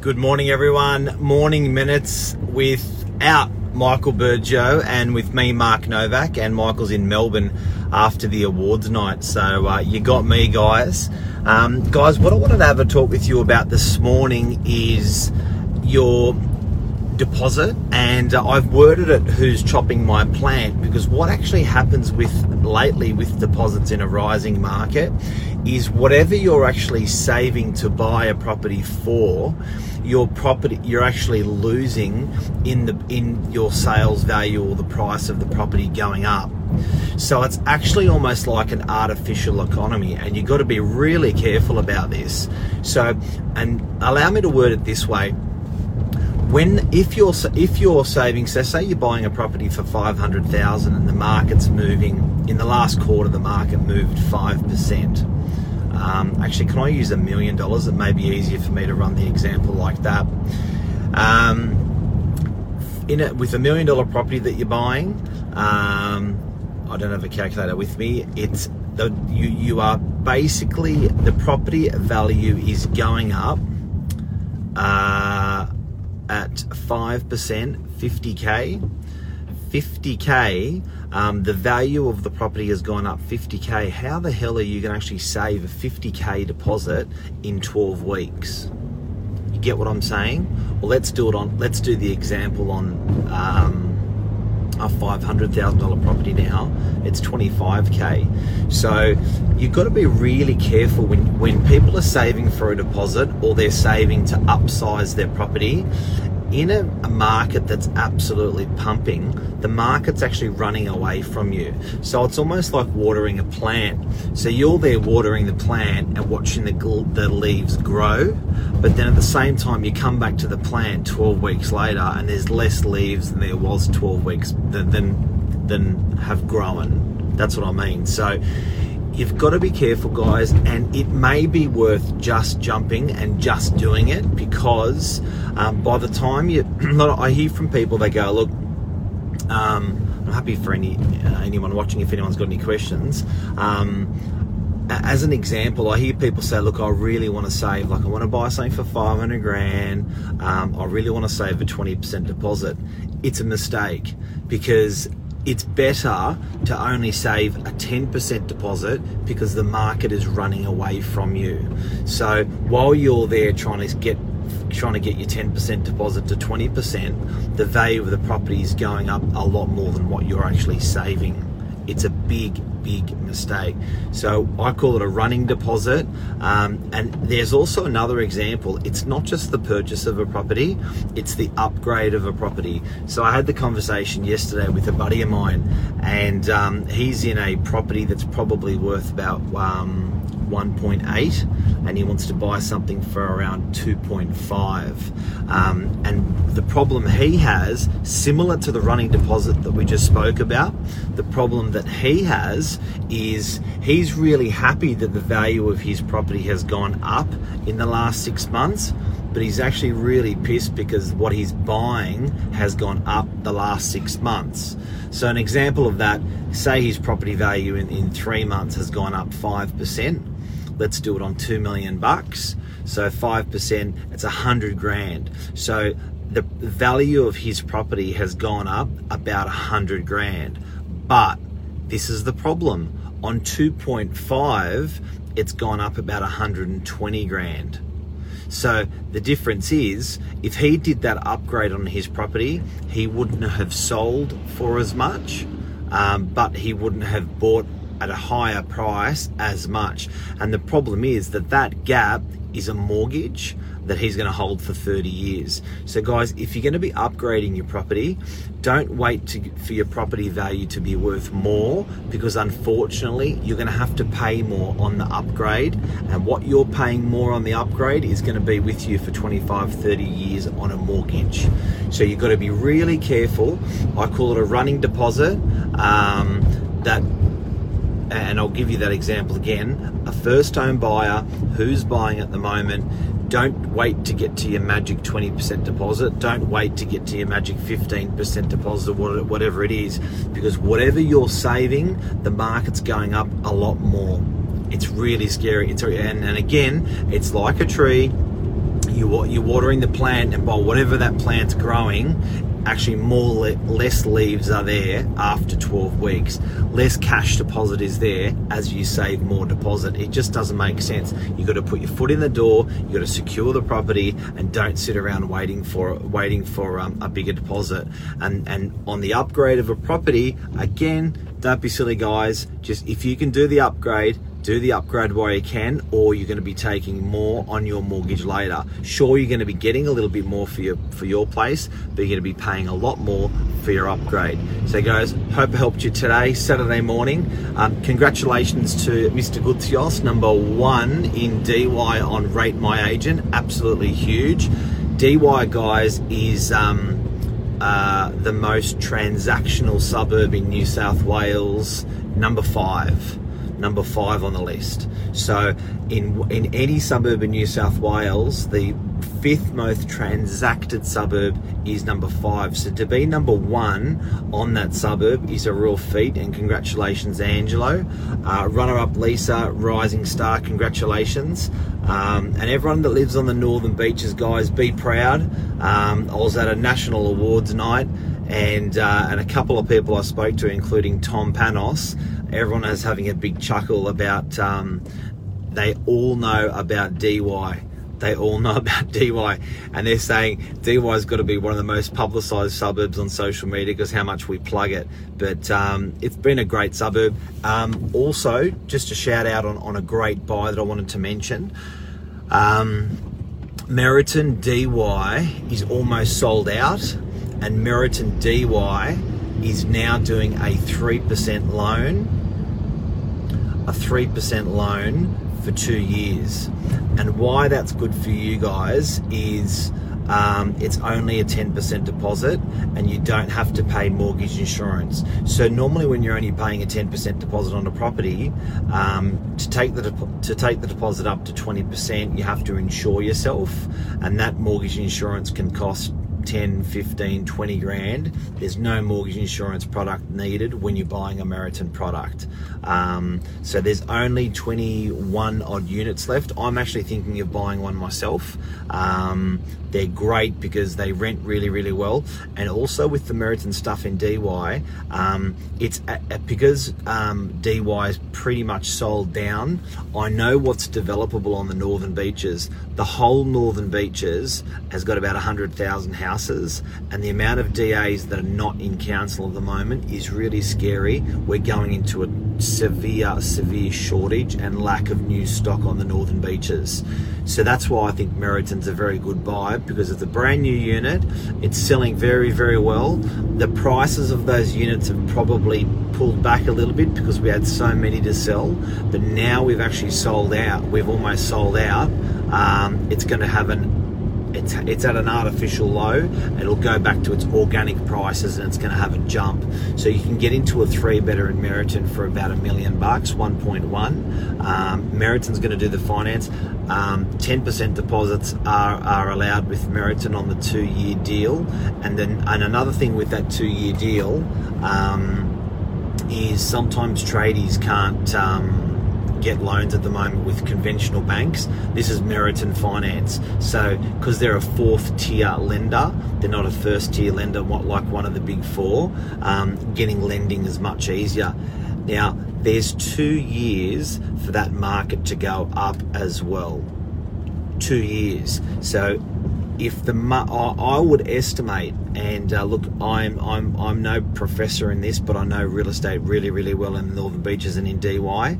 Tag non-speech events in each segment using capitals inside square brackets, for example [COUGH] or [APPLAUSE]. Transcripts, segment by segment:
Good morning, everyone. Morning minutes without Michael Burgio and with me, Mark Novak, and Michael's in Melbourne after the awards night. So uh, you got me, guys. Um, guys, what I wanted to have a talk with you about this morning is your deposit and uh, I've worded it who's chopping my plant because what actually happens with lately with deposits in a rising market is whatever you're actually saving to buy a property for your property you're actually losing in the in your sales value or the price of the property going up. So it's actually almost like an artificial economy and you've got to be really careful about this. So and allow me to word it this way when if you're if you're saving so say you're buying a property for 500,000 and the market's moving in the last quarter the market moved 5% um, actually can I use a million dollars? It may be easier for me to run the example like that. Um, in it with a million dollar property that you're buying um, I don't have a calculator with me. It's the you you are basically the property value is going up uh, at 5%, 50k. 50k, um, the value of the property has gone up 50k. How the hell are you going to actually save a 50k deposit in 12 weeks? You get what I'm saying? Well, let's do it on. Let's do the example on um, a $500,000 property now. It's 25k. So you've got to be really careful when when people are saving for a deposit or they're saving to upsize their property in a, a, market that's absolutely pumping, the market's actually running away from you. So it's almost like watering a plant. So you're there watering the plant and watching the, the leaves grow, but then at the same time, you come back to the plant 12 weeks later and there's less leaves than there was 12 weeks than, than, than have grown. That's what I mean. So you've got to be careful, guys, and it may be worth just jumping and just doing it because um, by the time you, [CLEARS THROAT] not I hear from people, they go, look, um, I'm happy for any uh, anyone watching if anyone's got any questions. Um, as an example, I hear people say, "Look, I really want to save. Like, I want to buy something for 500 grand. Um, I really want to save a 20% deposit." It's a mistake because it's better to only save a 10% deposit because the market is running away from you. So while you're there trying to get trying to get your 10% deposit to 20%, the value of the property is going up a lot more than what you're actually saving. It's a big, big mistake. So I call it a running deposit. Um, and there's also another example. It's not just the purchase of a property, it's the upgrade of a property. So I had the conversation yesterday with a buddy of mine, and um, he's in a property that's probably worth about. Um, 1.8 and he wants to buy something for around 2.5 um, and the problem he has similar to the running deposit that we just spoke about the problem that he has is he's really happy that the value of his property has gone up in the last six months but he's actually really pissed because what he's buying has gone up the last six months. So, an example of that say his property value in, in three months has gone up 5%. Let's do it on 2 million bucks. So 5%, it's a 100 grand. So the value of his property has gone up about a 100 grand. But this is the problem. On 2.5, it's gone up about 120 grand. So the difference is if he did that upgrade on his property, he wouldn't have sold for as much, um, but he wouldn't have bought at a higher price as much. And the problem is that that gap is a mortgage that he's going to hold for 30 years. So, guys, if you're going to be upgrading your property, don't wait to, for your property value to be worth more because unfortunately, you're going to have to pay more on the upgrade. And what you're paying more on the upgrade is going to be with you for 25, 30 years on a mortgage. So, you've got to be really careful. I call it a running deposit. Um, that and I'll give you that example again. A first home buyer who's buying at the moment, don't wait to get to your magic 20% deposit. Don't wait to get to your magic 15% deposit whatever it is, because whatever you're saving, the market's going up a lot more. It's really scary. It's, and, and again, it's like a tree you you're watering the plant, and by whatever that plant's growing, actually more le- less leaves are there after 12 weeks. Less cash deposit is there as you save more deposit. It just doesn't make sense. You've got to put your foot in the door you've got to secure the property and don't sit around waiting for waiting for um, a bigger deposit. And and on the upgrade of a property again don't be silly guys. Just if you can do the upgrade do the upgrade while you can or you're going to be taking more on your mortgage later. Sure you're going to be getting a little bit more for your for your place but you're going to be paying a lot more for your upgrade. So guys hope I helped you today saturday morning. Um, congratulations to mr Guthios, number one in dy on rate my agent. Absolutely huge. Dy guys is um, uh, the most transactional suburb in new south wales number five number five on the list. So, in in any suburb in New South Wales, the fifth most transacted suburb is number five. So to be number one on that suburb is a real feat, and congratulations, Angelo. Uh, runner-up Lisa, rising star, congratulations. Um, and everyone that lives on the northern beaches, guys, be proud. Um, I was at a national awards night, and uh, and a couple of people I spoke to, including Tom Panos everyone is having a big chuckle about. Um, they all know about DY. They all know about DY, and they're saying DY's got to be one of the most publicised suburbs on social media because how much we plug it. But um, it's been a great suburb. Um, also, just a shout out on, on a great buy that I wanted to mention. Um, Meriton DY is almost sold out, and Meriton DY is now doing a 3% loan a 3% loan for two years. And why that's good for you guys is um, it's only a 10% deposit and you don't have to pay mortgage insurance. So normally when you're only paying a 10% deposit on a property, um, to take the to take the deposit up to 20%, you have to insure yourself, and that mortgage insurance can cost 10, 15, 20 grand, there's no mortgage insurance product needed when you're buying a Meriton product. Um, so there's only 21 odd units left. I'm actually thinking of buying one myself. Um, they're great because they rent really, really well. And also with the Meriton stuff in DY, um, it's because um, DY is pretty much sold down. I know what's developable on the northern beaches. The whole northern beaches has got about 100,000 houses, and the amount of DAs that are not in council at the moment is really scary. We're going into a severe, severe shortage and lack of new stock on the northern beaches. So that's why I think Meriton's a very good buy because it's a brand new unit. It's selling very, very well. The prices of those units have probably pulled back a little bit because we had so many to sell. But now we've actually sold out. We've almost sold out. Um, it's going to have an it's it's at an artificial low. It'll go back to its organic prices and it's going to have a jump. So you can get into a three better in Meriton for about a million bucks, 1.1. Um, Meriton's going to do the finance. Um, 10% deposits are, are allowed with Meriton on the two year deal. And then and another thing with that two year deal um, is sometimes tradies can't. Get loans at the moment with conventional banks. This is Meriton Finance. So, because they're a fourth tier lender, they're not a first tier lender like one of the big four, um, getting lending is much easier. Now, there's two years for that market to go up as well. Two years. So, if the I would estimate, and uh, look, I'm I'm I'm no professor in this, but I know real estate really really well in the Northern Beaches and in DY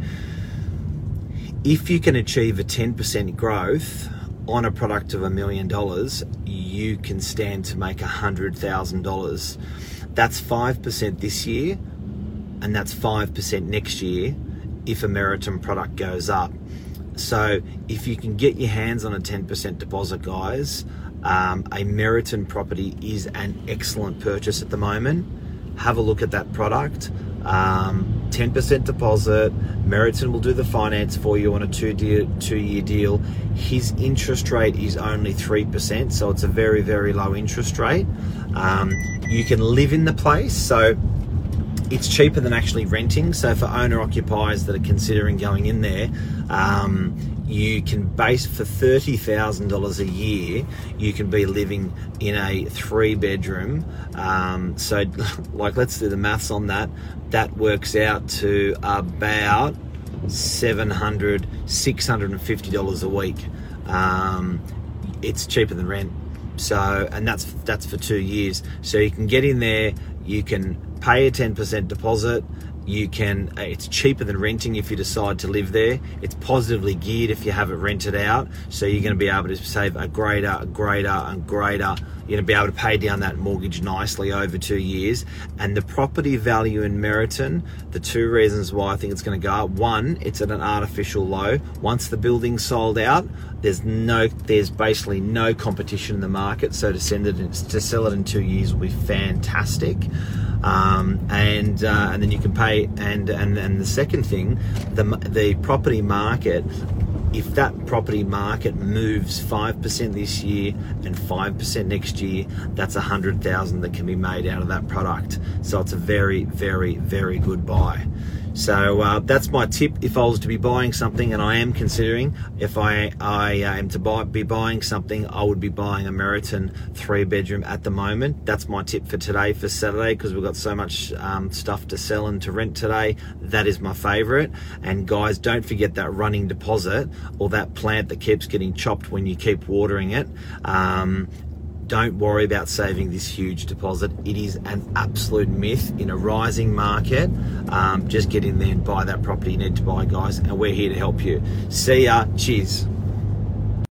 if you can achieve a 10% growth on a product of a million dollars, you can stand to make a hundred thousand dollars. That's five percent this year, and that's five percent next year if a Meriton product goes up. So if you can get your hands on a 10% deposit, guys, um, a Meriton property is an excellent purchase at the moment. Have a look at that product. Um, 10% deposit. Meriton will do the finance for you on a two year, two year deal. His interest rate is only 3%, so it's a very, very low interest rate. Um, you can live in the place, so it's cheaper than actually renting. So for owner occupiers that are considering going in there, um, you can base for thirty thousand dollars a year. You can be living in a three bedroom. Um, so, [LAUGHS] like, let's do the maths on that. That works out to about 700 650 dollars a week. Um, it's cheaper than rent. So, and that's that's for two years. So you can get in there. You can pay a ten percent deposit. You can uh, it's cheaper than renting if you decide to live there. It's positively geared if you have it rented out. So you're going to be able to save a greater greater and greater going to be able to pay down that mortgage nicely over two years and the property value in Meriton the two reasons why I think it's going to go up one it's at an artificial low once the building's sold out there's no there's basically no competition in the market so to send it to sell it in two years will be fantastic um, and uh, and then you can pay. And and and the second thing, the the property market. If that property market moves five percent this year and five percent next year, that's a hundred thousand that can be made out of that product. So it's a very, very, very good buy. So uh, that's my tip. If I was to be buying something, and I am considering, if I I uh, am to buy be buying something, I would be buying a Meriton three bedroom at the moment. That's my tip for today for Saturday because we've got so much um, stuff to sell and to rent today. That is my favourite. And guys, don't forget that running deposit or that plant that keeps getting chopped when you keep watering it. Um, don't worry about saving this huge deposit. It is an absolute myth in a rising market. Um, just get in there and buy that property you need to buy, guys, and we're here to help you. See ya. Cheers.